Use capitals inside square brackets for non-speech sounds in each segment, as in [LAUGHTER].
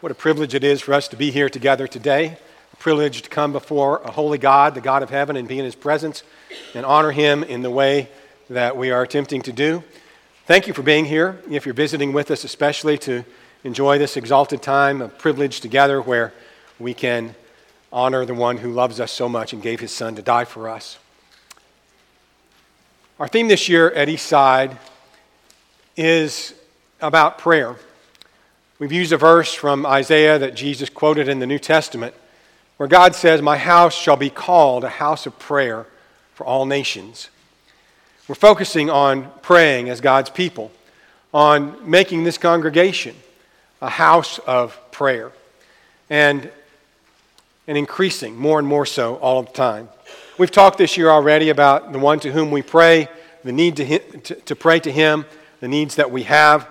What a privilege it is for us to be here together today. A privilege to come before a holy God, the God of heaven, and be in his presence and honor him in the way that we are attempting to do. Thank you for being here. If you're visiting with us, especially to enjoy this exalted time, a privilege together where we can honor the one who loves us so much and gave his son to die for us. Our theme this year at Eastside is about prayer. We've used a verse from Isaiah that Jesus quoted in the New Testament where God says, My house shall be called a house of prayer for all nations. We're focusing on praying as God's people, on making this congregation a house of prayer, and, and increasing more and more so all the time. We've talked this year already about the one to whom we pray, the need to, to, to pray to him, the needs that we have,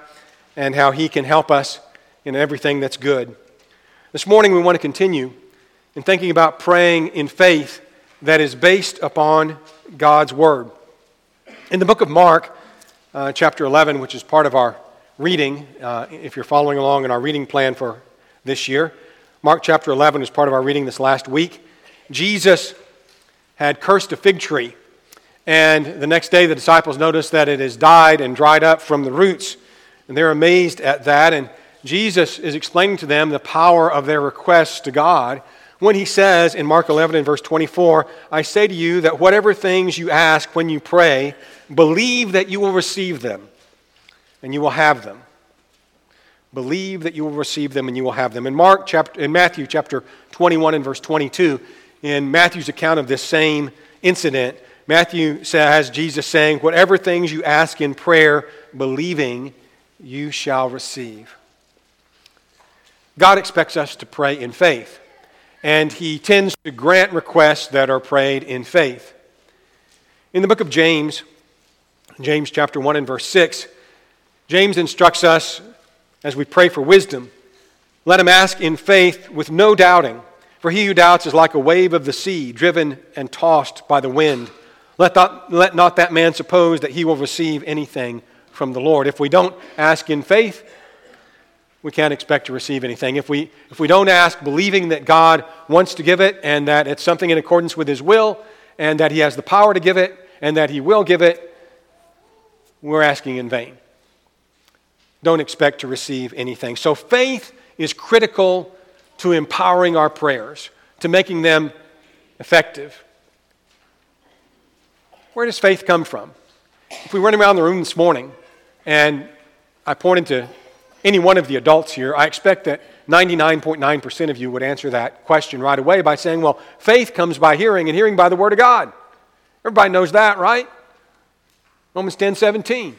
and how he can help us in everything that's good. This morning, we want to continue in thinking about praying in faith that is based upon God's Word. In the book of Mark, uh, chapter 11, which is part of our reading, uh, if you're following along in our reading plan for this year, Mark chapter 11 is part of our reading this last week. Jesus had cursed a fig tree, and the next day the disciples noticed that it has died and dried up from the roots, and they're amazed at that. And Jesus is explaining to them the power of their requests to God when he says in Mark 11 and verse 24, I say to you that whatever things you ask when you pray, believe that you will receive them and you will have them. Believe that you will receive them and you will have them. In Mark chapter in Matthew chapter 21 and verse 22, in Matthew's account of this same incident, Matthew has Jesus saying, Whatever things you ask in prayer, believing, you shall receive. God expects us to pray in faith, and He tends to grant requests that are prayed in faith. In the book of James, James chapter 1 and verse 6, James instructs us as we pray for wisdom let him ask in faith with no doubting, for he who doubts is like a wave of the sea, driven and tossed by the wind. Let not, let not that man suppose that he will receive anything from the Lord. If we don't ask in faith, we can't expect to receive anything. If we, if we don't ask believing that God wants to give it and that it's something in accordance with His will and that He has the power to give it and that He will give it, we're asking in vain. Don't expect to receive anything. So faith is critical to empowering our prayers, to making them effective. Where does faith come from? If we run around the room this morning and I pointed to any one of the adults here, I expect that 99.9% of you would answer that question right away by saying, well, faith comes by hearing, and hearing by the Word of God. Everybody knows that, right? Romans 10 17.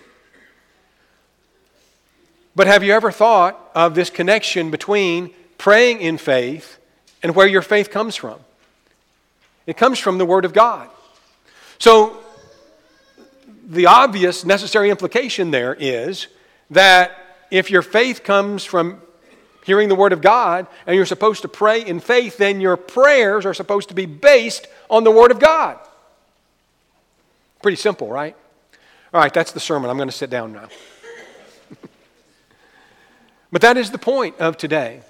But have you ever thought of this connection between praying in faith and where your faith comes from? It comes from the Word of God. So, the obvious necessary implication there is that if your faith comes from hearing the Word of God and you're supposed to pray in faith, then your prayers are supposed to be based on the Word of God. Pretty simple, right? All right, that's the sermon. I'm going to sit down now. [LAUGHS] but that is the point of today.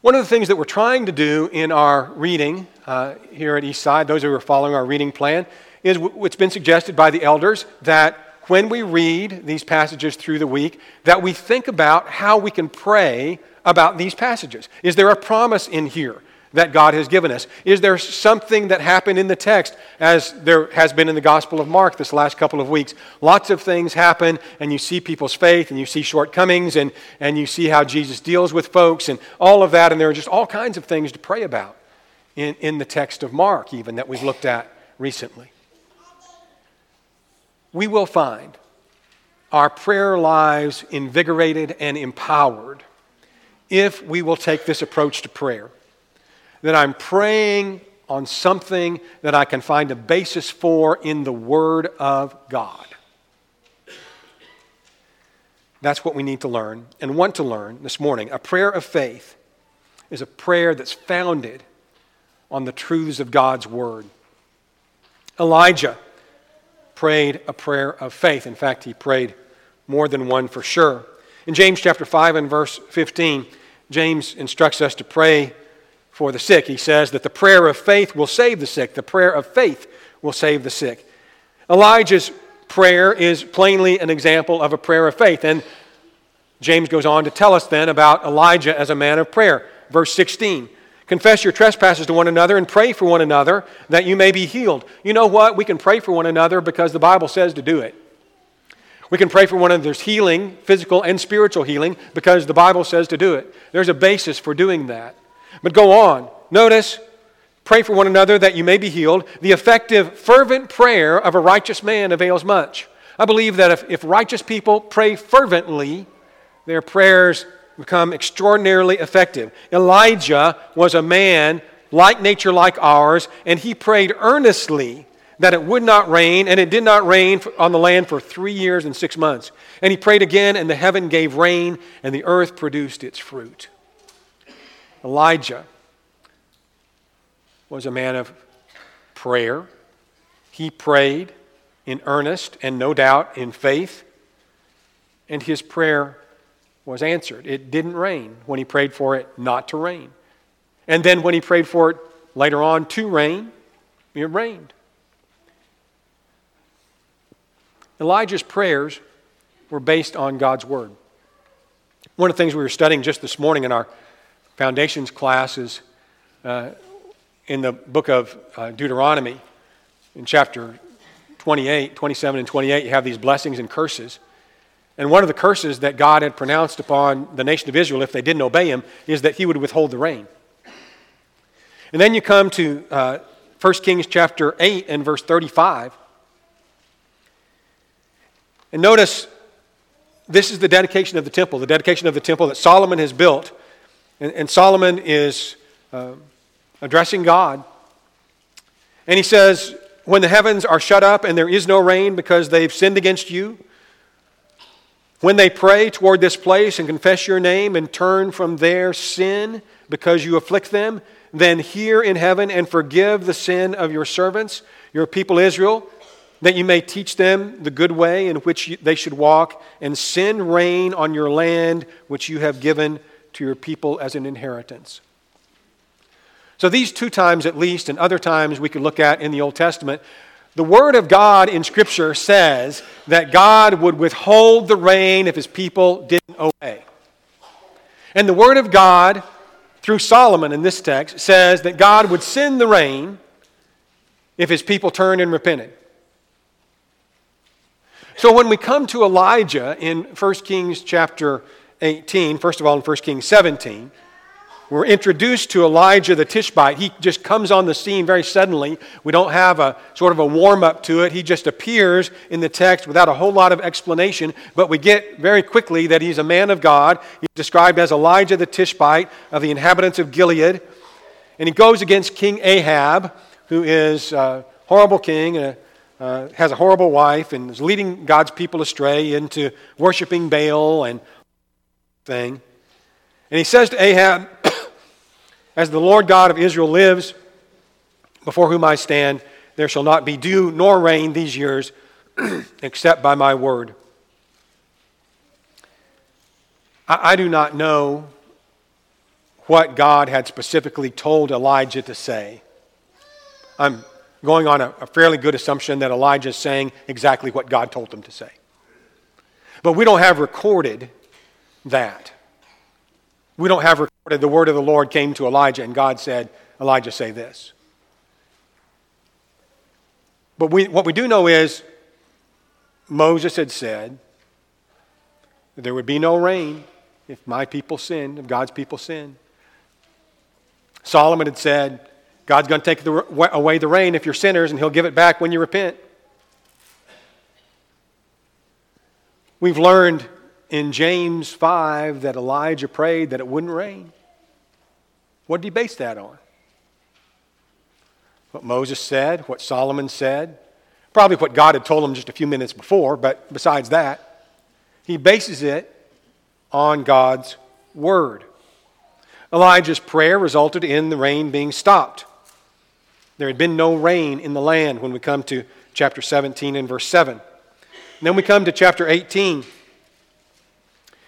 One of the things that we're trying to do in our reading uh, here at Eastside, those who are following our reading plan, is what's been suggested by the elders that when we read these passages through the week that we think about how we can pray about these passages. Is there a promise in here that God has given us? Is there something that happened in the text as there has been in the Gospel of Mark this last couple of weeks? Lots of things happen, and you see people's faith, and you see shortcomings, and, and you see how Jesus deals with folks, and all of that, and there are just all kinds of things to pray about in, in the text of Mark, even that we've looked at recently we will find our prayer lives invigorated and empowered if we will take this approach to prayer. That I'm praying on something that I can find a basis for in the Word of God. That's what we need to learn and want to learn this morning. A prayer of faith is a prayer that's founded on the truths of God's Word. Elijah prayed a prayer of faith. In fact, he prayed more than one for sure. In James chapter 5 and verse 15, James instructs us to pray for the sick. He says that the prayer of faith will save the sick. The prayer of faith will save the sick. Elijah's prayer is plainly an example of a prayer of faith. And James goes on to tell us then about Elijah as a man of prayer. Verse 16 Confess your trespasses to one another and pray for one another that you may be healed. You know what? We can pray for one another because the Bible says to do it. We can pray for one another's healing, physical and spiritual healing, because the Bible says to do it. There's a basis for doing that. But go on. Notice, pray for one another that you may be healed. The effective, fervent prayer of a righteous man avails much. I believe that if, if righteous people pray fervently, their prayers become extraordinarily effective. Elijah was a man like nature, like ours, and he prayed earnestly that it would not rain, and it did not rain on the land for three years and six months. And he prayed again, and the heaven gave rain, and the earth produced its fruit. Elijah was a man of prayer. He prayed in earnest and no doubt in faith, and his prayer was answered. It didn't rain when he prayed for it not to rain. And then when he prayed for it later on to rain, it rained. Elijah's prayers were based on God's word. One of the things we were studying just this morning in our foundations class is uh, in the book of uh, Deuteronomy, in chapter 28, 27, and 28, you have these blessings and curses. And one of the curses that God had pronounced upon the nation of Israel if they didn't obey him is that he would withhold the rain. And then you come to uh, 1 Kings chapter 8 and verse 35. And notice this is the dedication of the temple, the dedication of the temple that Solomon has built. And, and Solomon is uh, addressing God. And he says, When the heavens are shut up and there is no rain because they've sinned against you, when they pray toward this place and confess your name and turn from their sin because you afflict them, then hear in heaven and forgive the sin of your servants, your people Israel, that you may teach them the good way in which they should walk, and send rain on your land which you have given to your people as an inheritance. So, these two times at least, and other times we could look at in the Old Testament, the Word of God in Scripture says that God would withhold the rain if His people didn't obey. And the Word of God, through Solomon in this text, says that God would send the rain if His people turned and repented. So when we come to Elijah in 1 Kings chapter 18, first of all in 1 Kings 17, we're introduced to Elijah the Tishbite. He just comes on the scene very suddenly. We don't have a sort of a warm up to it. He just appears in the text without a whole lot of explanation, but we get very quickly that he's a man of God. He's described as Elijah the Tishbite of the inhabitants of Gilead. And he goes against King Ahab, who is a horrible king and uh, has a horrible wife and is leading God's people astray into worshiping Baal and thing. And he says to Ahab, As the Lord God of Israel lives, before whom I stand, there shall not be dew nor rain these years, [CLEARS THROAT] except by my word. I, I do not know what God had specifically told Elijah to say. I'm going on a, a fairly good assumption that Elijah is saying exactly what God told him to say. But we don't have recorded that. We don't have recorded the word of the Lord came to Elijah and God said, Elijah, say this. But we, what we do know is Moses had said there would be no rain if my people sinned, if God's people sinned. Solomon had said, God's going to take the, away the rain if you're sinners, and He'll give it back when you repent. We've learned in James 5 that Elijah prayed that it wouldn't rain. What did he base that on? What Moses said, what Solomon said, probably what God had told him just a few minutes before, but besides that, he bases it on God's word. Elijah's prayer resulted in the rain being stopped. There had been no rain in the land when we come to chapter 17 and verse 7. And then we come to chapter 18.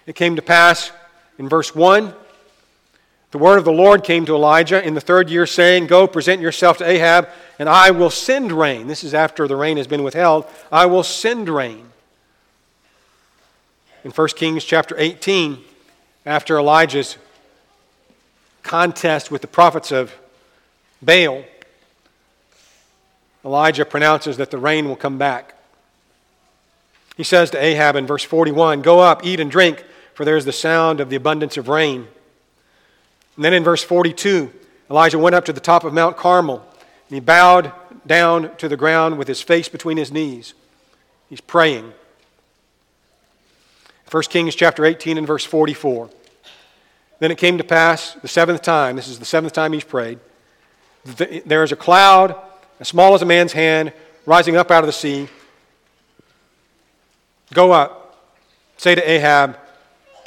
It came to pass in verse 1 The word of the Lord came to Elijah in the third year, saying, Go, present yourself to Ahab, and I will send rain. This is after the rain has been withheld. I will send rain. In 1 Kings chapter 18, after Elijah's contest with the prophets of Baal, Elijah pronounces that the rain will come back. He says to Ahab in verse 41 Go up, eat and drink, for there is the sound of the abundance of rain. And then in verse 42, Elijah went up to the top of Mount Carmel, and he bowed down to the ground with his face between his knees. He's praying. 1 Kings chapter 18 and verse 44. Then it came to pass the seventh time, this is the seventh time he's prayed, there is a cloud as small as a man's hand rising up out of the sea. Go up, say to Ahab,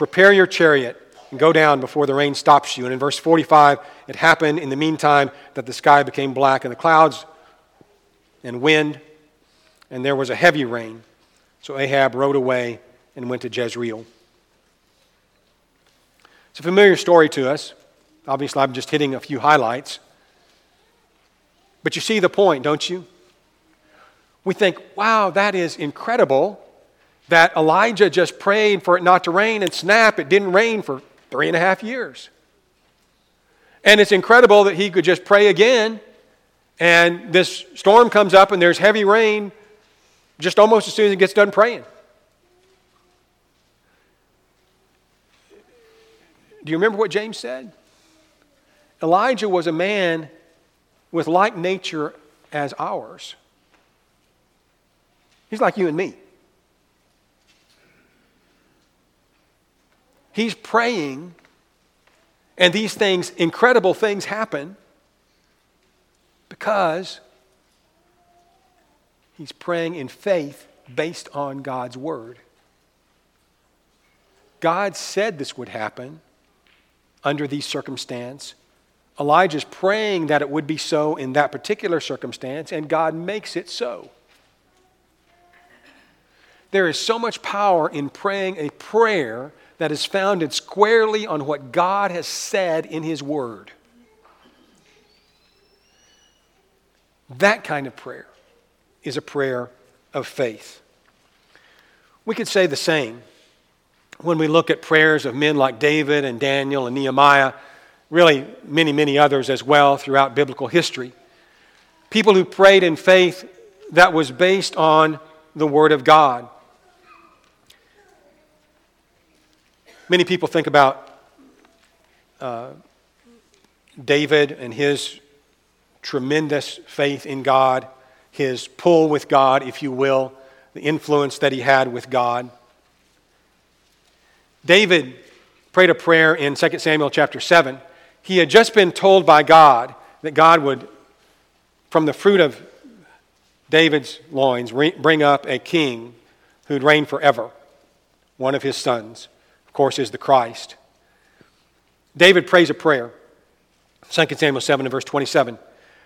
prepare your chariot and go down before the rain stops you. And in verse 45, it happened in the meantime that the sky became black and the clouds and wind, and there was a heavy rain. So Ahab rode away and went to Jezreel. It's a familiar story to us. Obviously, I'm just hitting a few highlights. But you see the point, don't you? We think, wow, that is incredible that Elijah just prayed for it not to rain, and snap, it didn't rain for three and a half years. And it's incredible that he could just pray again, and this storm comes up, and there's heavy rain just almost as soon as he gets done praying. Do you remember what James said? Elijah was a man with like nature as ours. He's like you and me. He's praying, and these things, incredible things, happen because he's praying in faith based on God's word. God said this would happen under these circumstances. Elijah's praying that it would be so in that particular circumstance, and God makes it so. There is so much power in praying a prayer that is founded squarely on what God has said in His Word. That kind of prayer is a prayer of faith. We could say the same when we look at prayers of men like David and Daniel and Nehemiah, really many, many others as well throughout biblical history. People who prayed in faith that was based on the Word of God. Many people think about uh, David and his tremendous faith in God, his pull with God, if you will, the influence that he had with God. David prayed a prayer in 2 Samuel chapter 7. He had just been told by God that God would, from the fruit of David's loins, bring up a king who'd reign forever, one of his sons of course, is the Christ. David prays a prayer. 2 Samuel 7 and verse 27.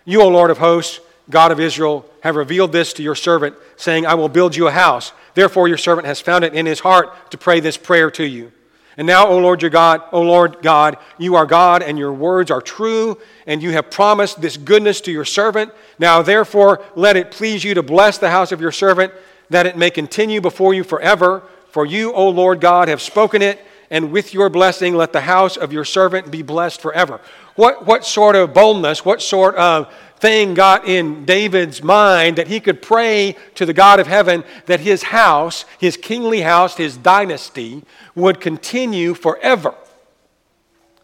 You, O Lord of hosts, God of Israel, have revealed this to your servant, saying, I will build you a house. Therefore, your servant has found it in his heart to pray this prayer to you. And now, O Lord your God, O Lord God, you are God, and your words are true, and you have promised this goodness to your servant. Now, therefore, let it please you to bless the house of your servant, that it may continue before you forever. For you, O Lord God, have spoken it, and with your blessing let the house of your servant be blessed forever. What, what sort of boldness, what sort of thing got in David's mind that he could pray to the God of heaven that his house, his kingly house, his dynasty would continue forever?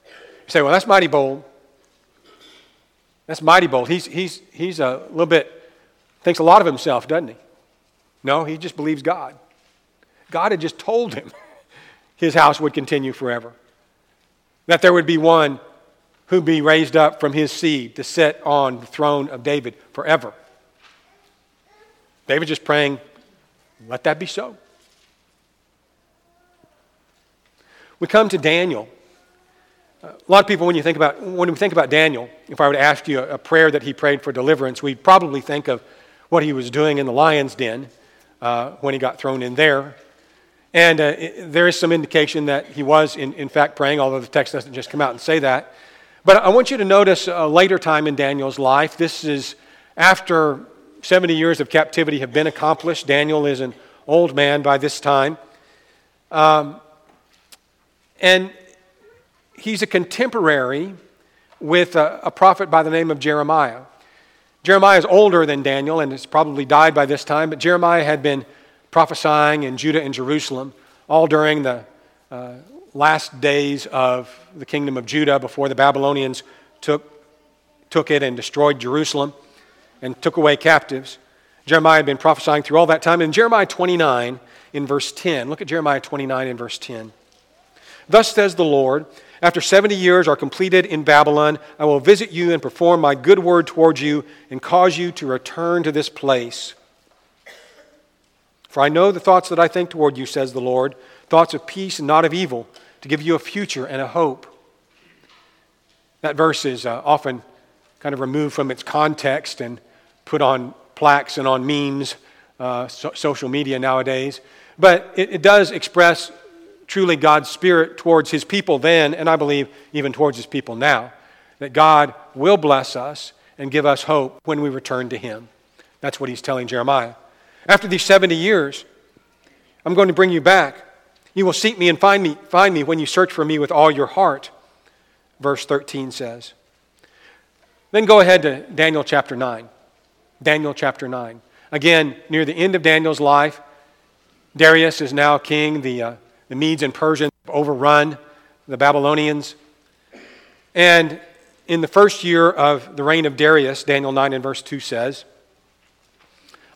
You say, well, that's mighty bold. That's mighty bold. He's, he's, he's a little bit, thinks a lot of himself, doesn't he? No, he just believes God. God had just told him his house would continue forever, that there would be one who'd be raised up from his seed to sit on the throne of David forever. David just praying, let that be so. We come to Daniel. A lot of people, when you think about when we think about Daniel, if I were to ask you a, prayer that he prayed for deliverance, we'd probably think of what he was doing in the lion's den uh, when he got thrown in there. And uh, it, there is some indication that he was, in, in fact, praying, although the text doesn't just come out and say that. But I want you to notice a later time in Daniel's life. This is after 70 years of captivity have been accomplished. Daniel is an old man by this time. Um, and he's a contemporary with a, a, prophet by the name of Jeremiah. Jeremiah is older than Daniel and has probably died by this time, but Jeremiah had been prophesying in Judah and Jerusalem all during the uh, last days of the kingdom of Judah before the Babylonians took, took it and destroyed Jerusalem and took away captives. Jeremiah had been prophesying through all that time. In Jeremiah 29, in verse 10, look at Jeremiah 29 in verse 10. Thus says the Lord, after 70 years are completed in Babylon, I will visit you and perform my good word towards you and cause you to return to this place. For I know the thoughts that I think toward you, says the Lord, thoughts of peace and not of evil, to give you a future and a hope. That verse is uh, often kind of removed from its context and put on plaques and on memes, uh, so, social media nowadays. But it, it does express truly God's spirit towards his people then, and I believe even towards his people now, that God will bless us and give us hope when we return to him. That's what he's telling Jeremiah. After these 70 years, I'm going to bring you back. You will seek me and find me, find me when you search for me with all your heart, verse 13 says. Then go ahead to Daniel chapter 9. Daniel chapter 9. Again, near the end of Daniel's life, Darius is now king. The, uh, the Medes and Persians have overrun the Babylonians. And in the first year of the reign of Darius, Daniel 9 and verse 2 says,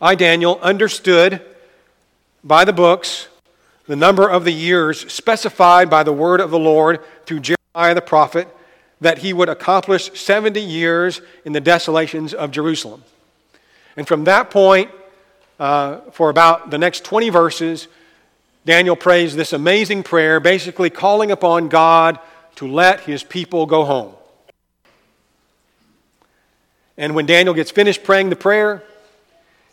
I, Daniel, understood by the books the number of the years specified by the word of the Lord through Jeremiah the prophet that he would accomplish 70 years in the desolations of Jerusalem. And from that point, uh, for about the next 20 verses, Daniel prays this amazing prayer, basically calling upon God to let his people go home. And when Daniel gets finished praying the prayer,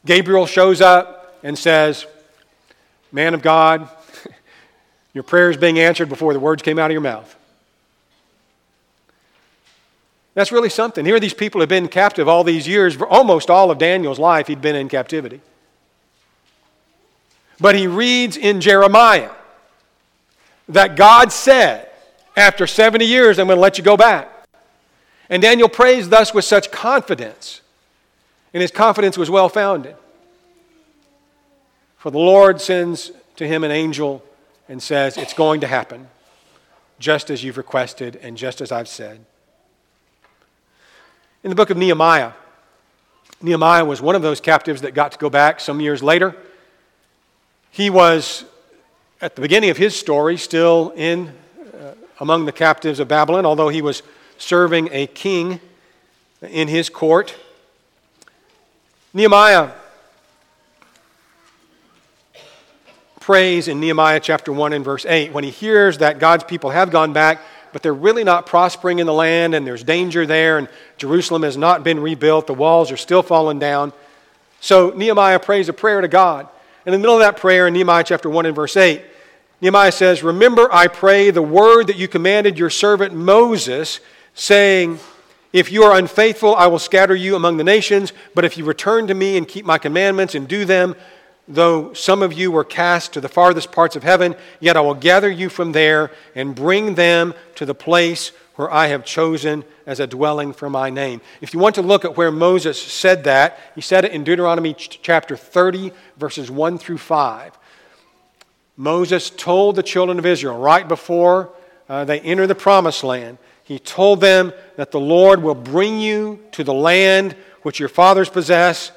Gabriel shows up and says, Man of God, [LAUGHS] your prayer is being answered before the words came out of your mouth. That's really something. Here, these people have been captive all these years. For almost all of Daniel's life, he'd been in captivity. But he reads in Jeremiah that God said, after 70 years, I'm going to let you go back. And Daniel prays thus with such confidence, and his confidence was well founded. For the Lord sends to him an angel and says, It's going to happen, just as you've requested and just as I've said. In the book of Nehemiah, Nehemiah was one of those captives that got to go back some years later. He was, at the beginning of his story, still in uh, among the captives of Babylon, although he was serving a king in his court. Nehemiah prays in Nehemiah chapter 1 and verse 8 when he hears that God's people have gone back but they're really not prospering in the land, and there's danger there, and Jerusalem has not been rebuilt. The walls are still falling down. So Nehemiah prays a prayer to God. And in the middle of that prayer, in Nehemiah chapter 1 and verse 8, Nehemiah says, Remember, I pray, the word that you commanded your servant Moses, saying, If you are unfaithful, I will scatter you among the nations, but if you return to me and keep my commandments and do them, Though some of you were cast to the farthest parts of heaven, yet I will gather you from there and bring them to the place where I have chosen as a dwelling for my name. If you want to look at where Moses said that, he said it in Deuteronomy chapter 30, verses 1 through 5. Moses told the children of Israel right before uh, they enter the promised land, he told them that the Lord will bring you to the land which your fathers possess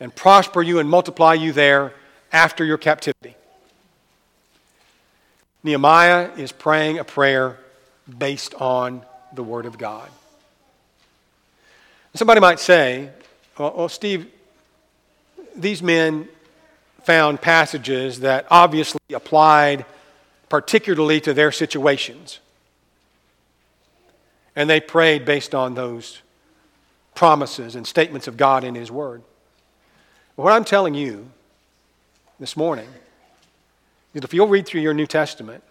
and prosper you and multiply you there after your captivity. Nehemiah is praying a prayer based on the Word of God. Somebody might say, well, Steve, these men found passages that obviously applied particularly to their situations. And they prayed based on those promises and statements of God in His Word. What I'm telling you this morning is if you'll read through your New Testament,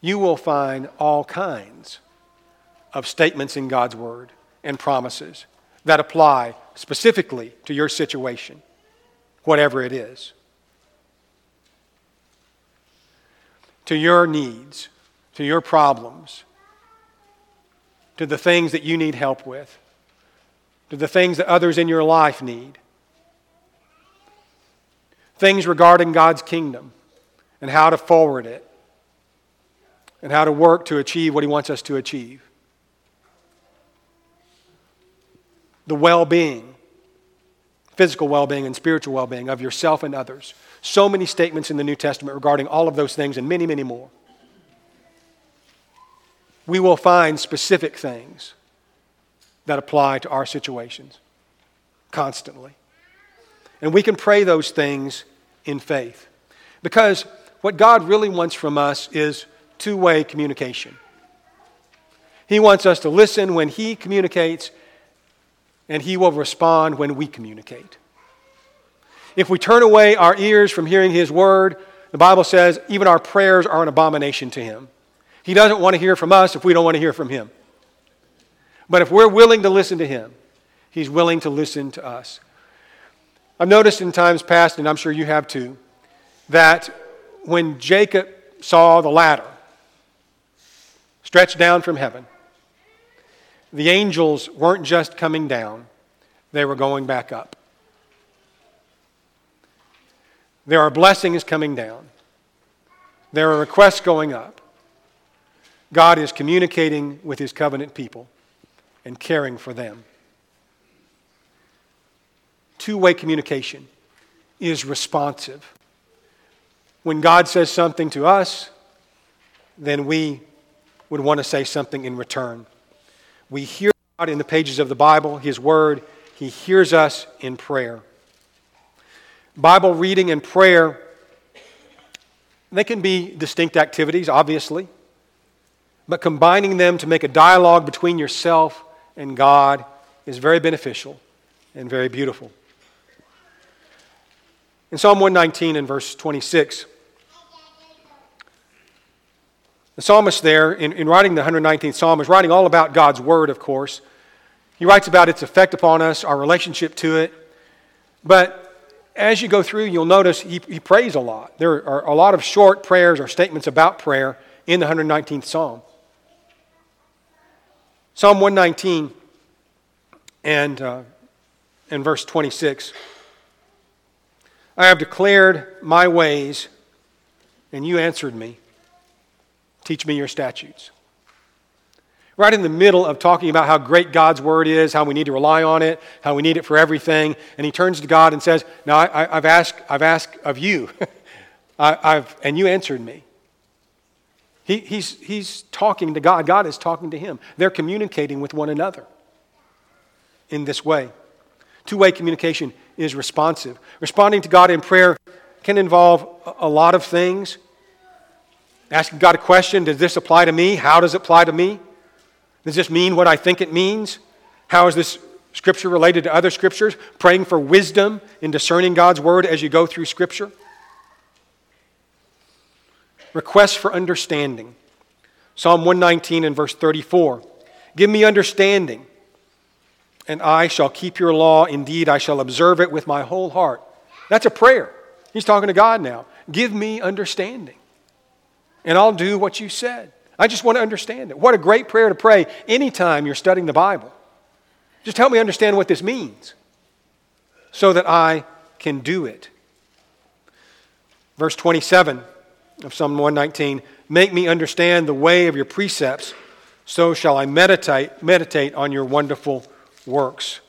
you will find all kinds of statements in God's Word and promises that apply specifically to your situation, whatever it is, to your needs, to your problems, to the things that you need help with, to the things that others in your life need, things regarding God's kingdom and how to forward it, and how to work to achieve what He wants us to achieve. The well being, physical well being, and spiritual well being of yourself and others. So many statements in the New Testament regarding all of those things and many, many more we will find specific things that apply to our situations constantly. And we can pray those things in faith. Because what God really wants from us is two way communication. He wants us to listen when He communicates, and He will respond when we communicate. If we turn away our ears from hearing His word, the Bible says even our prayers are an abomination to Him. He doesn't want to hear from us if we don't want to hear from Him. But if we're willing to listen to Him, He's willing to listen to us. I've noticed in times past, and I'm sure you have too, that when Jacob saw the ladder stretched down from heaven, the angels weren't just coming down, they were going back up. There are blessings coming down, there are requests going up. God is communicating with his covenant people and caring for them. Two way communication is responsive. When God says something to us, then we would want to say something in return. We hear God in the pages of the Bible, His Word. He hears us in prayer. Bible reading and prayer, they can be distinct activities, obviously but combining them to make a dialogue between yourself and God is very beneficial and very beautiful. In Psalm 119 and verse 26, the psalmist there, in, in writing the 119th psalm, is writing all about God's word, of course. He writes about its effect upon us, our relationship to it. But as you go through, you'll notice he, he prays a lot. There are a lot of short prayers or statements about prayer in the 119th psalm. Psalm 119 and, uh, and verse 26. I have declared my ways, and you answered me. Teach me your statutes. Right in the middle of talking about how great God's word is, how we need to rely on it, how we need it for everything, and he turns to God and says, Now I, have asked, I've asked of you, [LAUGHS] I, I've, and you answered me. He, he's, he's talking to God. God is talking to him. They're communicating with one another in this way. Two way communication is responsive. Responding to God in prayer can involve a lot of things. Asking God a question Does this apply to me? How does it apply to me? Does this mean what I think it means? How is this scripture related to other scriptures? Praying for wisdom in discerning God's word as you go through scripture requests for understanding. Psalm 119 and verse 34. Give me understanding, and I shall keep your law. Indeed, I shall observe it with my whole heart. That's a prayer. He's talking to God now. Give me understanding, and I'll do what you said. I just want to understand it. What a great prayer to pray anytime you're studying the Bible. Just help me understand what this means so that I can do it. Verse 27 of Psalm 119 Make me understand the way of your precepts, so shall I meditate, meditate on your wonderful works.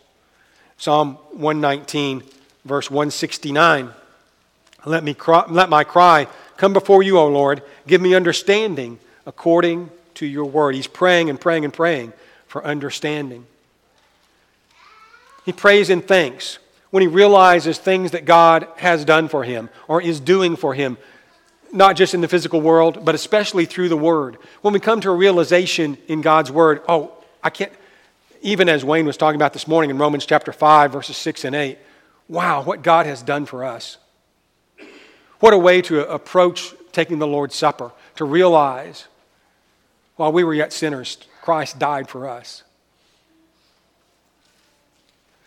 Psalm 119, verse 169. Let, me cry, let my cry come before you, O Lord. Give me understanding according to your word. He's praying and praying and praying for understanding. He prays in thanks when he realizes things that God has done for him or is doing for him not just in the physical world, but especially through the Word. When we come to a realization in God's Word, oh, I can't, even as Wayne was talking about this morning in Romans chapter 5, verses 6 and 8, wow, what God has done for us. What a way to approach taking the Lord's Supper, to realize while we were yet sinners, Christ died for us.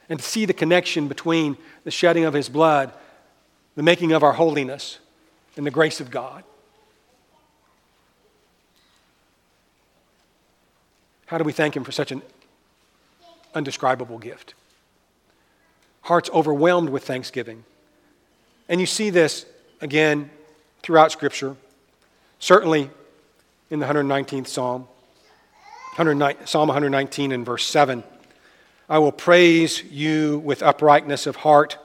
And to see the connection between the shedding of his blood, the making of our holiness, and the grace of God. How do we thank him for such an undescribable gift? Hearts overwhelmed with thanksgiving. And you see this again throughout Scripture, certainly in the 119th Psalm. 109, Psalm 119 and verse 7. I will praise you with uprightness of heart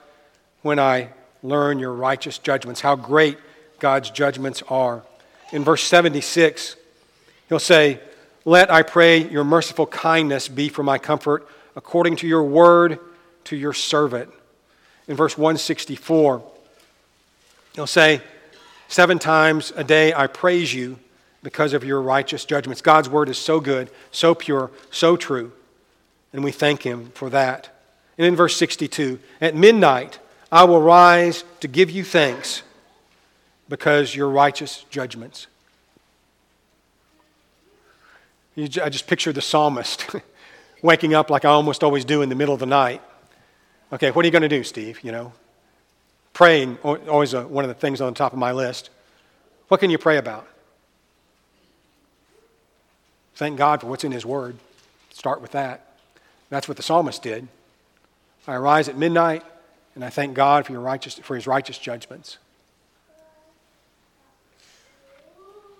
when I learn your righteous judgments. How great God's judgments are. In verse 76, he'll say, Let, I pray, your merciful kindness be for my comfort, according to your word to your servant. In verse 164, he'll say, Seven times a day I praise you because of your righteous judgments. God's word is so good, so pure, so true, and we thank him for that. And in verse 62, at midnight I will rise to give you thanks because your righteous judgments. I just picture the psalmist [LAUGHS] waking up like I almost always do in the middle of the night. Okay, what are you going to do, Steve? You know, praying always a, one of the things on the top of my list. What can you pray about? Thank God for what's in His Word. Start with that. That's what the psalmist did. I arise at midnight and I thank God for, your righteous, for His righteous judgments.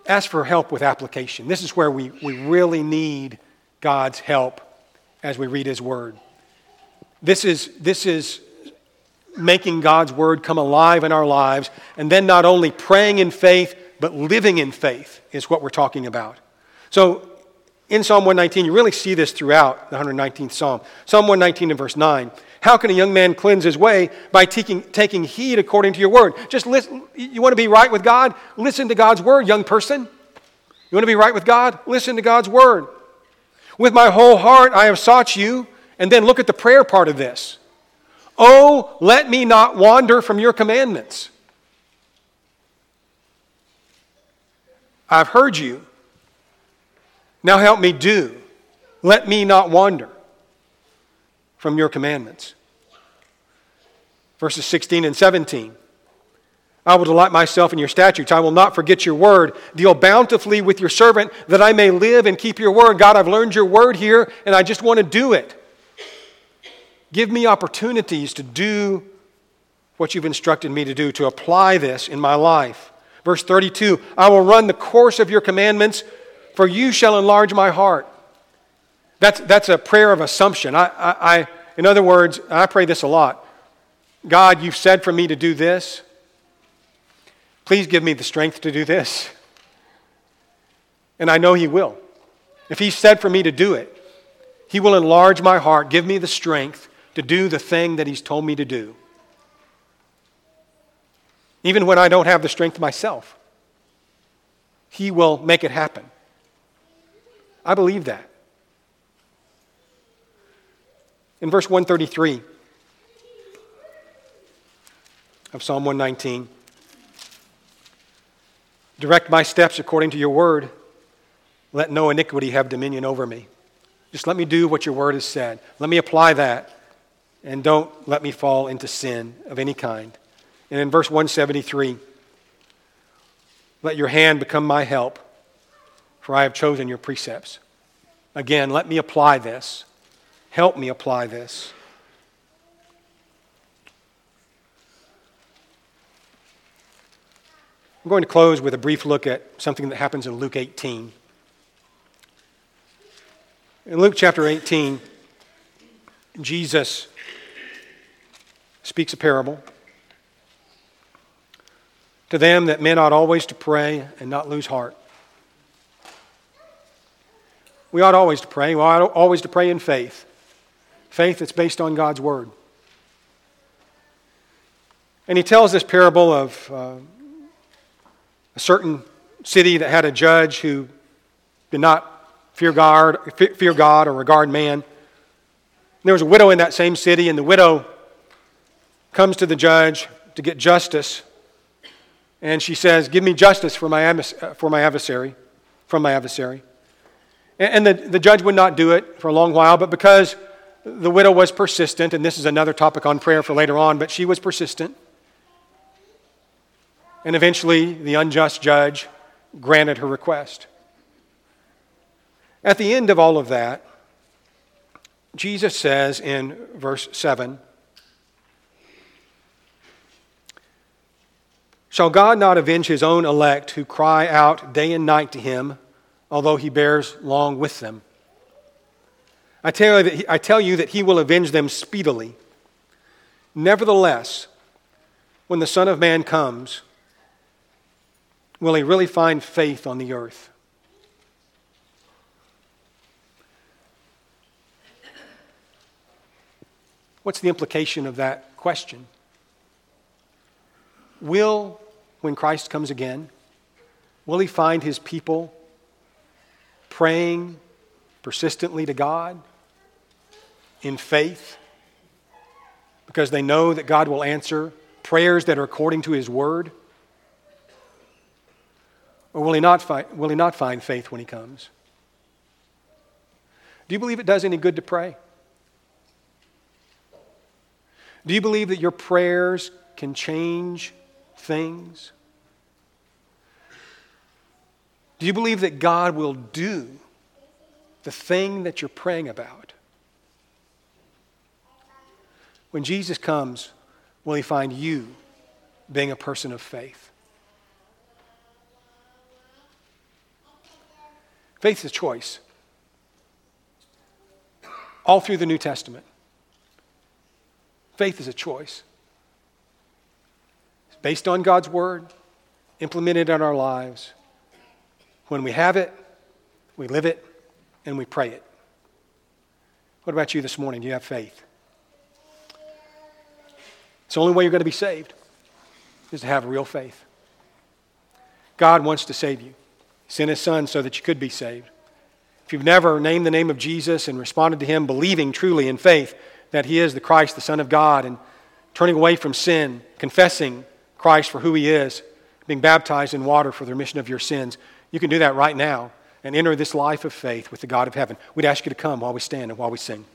Ask for help with application. This is where we, we really need God's help as we read His Word. This is, this is making God's Word come alive in our lives, and then not only praying in faith, but living in faith is what we're talking about. So in Psalm 119, you really see this throughout the 119th Psalm. Psalm 119 and verse 9. How can a young man cleanse his way? By taking, taking heed according to your word. Just listen. You want to be right with God? Listen to God's word, young person. You want to be right with God? Listen to God's word. With my whole heart I have sought you. And then look at the prayer part of this. Oh, let me not wander from your commandments. I've heard you. Now help me do. Let me not wander from your commandments. Verses 16 and 17. I will delight myself in your statutes. I will not forget your word. Deal bountifully with your servant that I may live and keep your word. God, I've learned your word here and I just want to do it. Give me opportunities to do what you've instructed me to do, to apply this in my life. Verse 32 I will run the course of your commandments for you shall enlarge my heart. That's, that's a prayer of assumption. I, I, I, in other words, I pray this a lot God, you've said for me to do this. Please give me the strength to do this. And I know He will. If He said for me to do it, He will enlarge my heart, give me the strength to do the thing that He's told me to do. Even when I don't have the strength myself, He will make it happen. I believe that. In verse 133 of Psalm 119, direct my steps according to your word. Let no iniquity have dominion over me. Just let me do what your word has said. Let me apply that, and don't let me fall into sin of any kind. And in verse 173, let your hand become my help for I have chosen your precepts. Again, let me apply this. Help me apply this. I'm going to close with a brief look at something that happens in Luke 18. In Luke chapter 18, Jesus speaks a parable to them that men ought always to pray and not lose heart. We ought always to pray. We ought always to pray in faith. Faith that's based on God's Word. And he tells this parable of uh, a certain city that had a judge who did not fear God, fear God or regard man. And there was a widow in that same city, and the widow comes to the judge to get justice And she says, Give me justice for my, for my adversary, from my adversary. And the, the judge would not do it for a long while, but because the widow was persistent, and this is another topic on prayer for later on, but she was persistent. And eventually, the unjust judge granted her request. At the end of all of that, Jesus says in verse 7 Shall God not avenge his own elect who cry out day and night to him, although he bears long with them? I tell you that he, I tell you that he will avenge them speedily. Nevertheless, when the Son of Man comes, will he really find faith on the earth? What's the implication of that question? Will, when Christ comes again, will he find his people praying persistently to God in faith because they know that God will answer prayers that are according to his word? Or will he not find, will he not find faith when he comes? Do you believe it does any good to pray? Do you believe that your prayers can change things? Do you believe that God will do the thing that you're praying about? When Jesus comes, will he find you being a person of faith? Faith is a choice. All through the New Testament. Faith is a choice. It's based on God's word, implemented in our lives. When we have it, we live it, and we pray it. What about you this morning? Do you have faith? It's the only way you're going to be saved is to have real faith. God wants to save you sent his son so that you could be saved. If you've never named the name of Jesus and responded to him believing truly in faith that he is the Christ, the Son of God, and turning away from sin, confessing Christ for who he is, being baptized in water for the remission of your sins, you can do that right now and enter this life of faith with the God of heaven. We'd ask you to come while we stand and while we sing.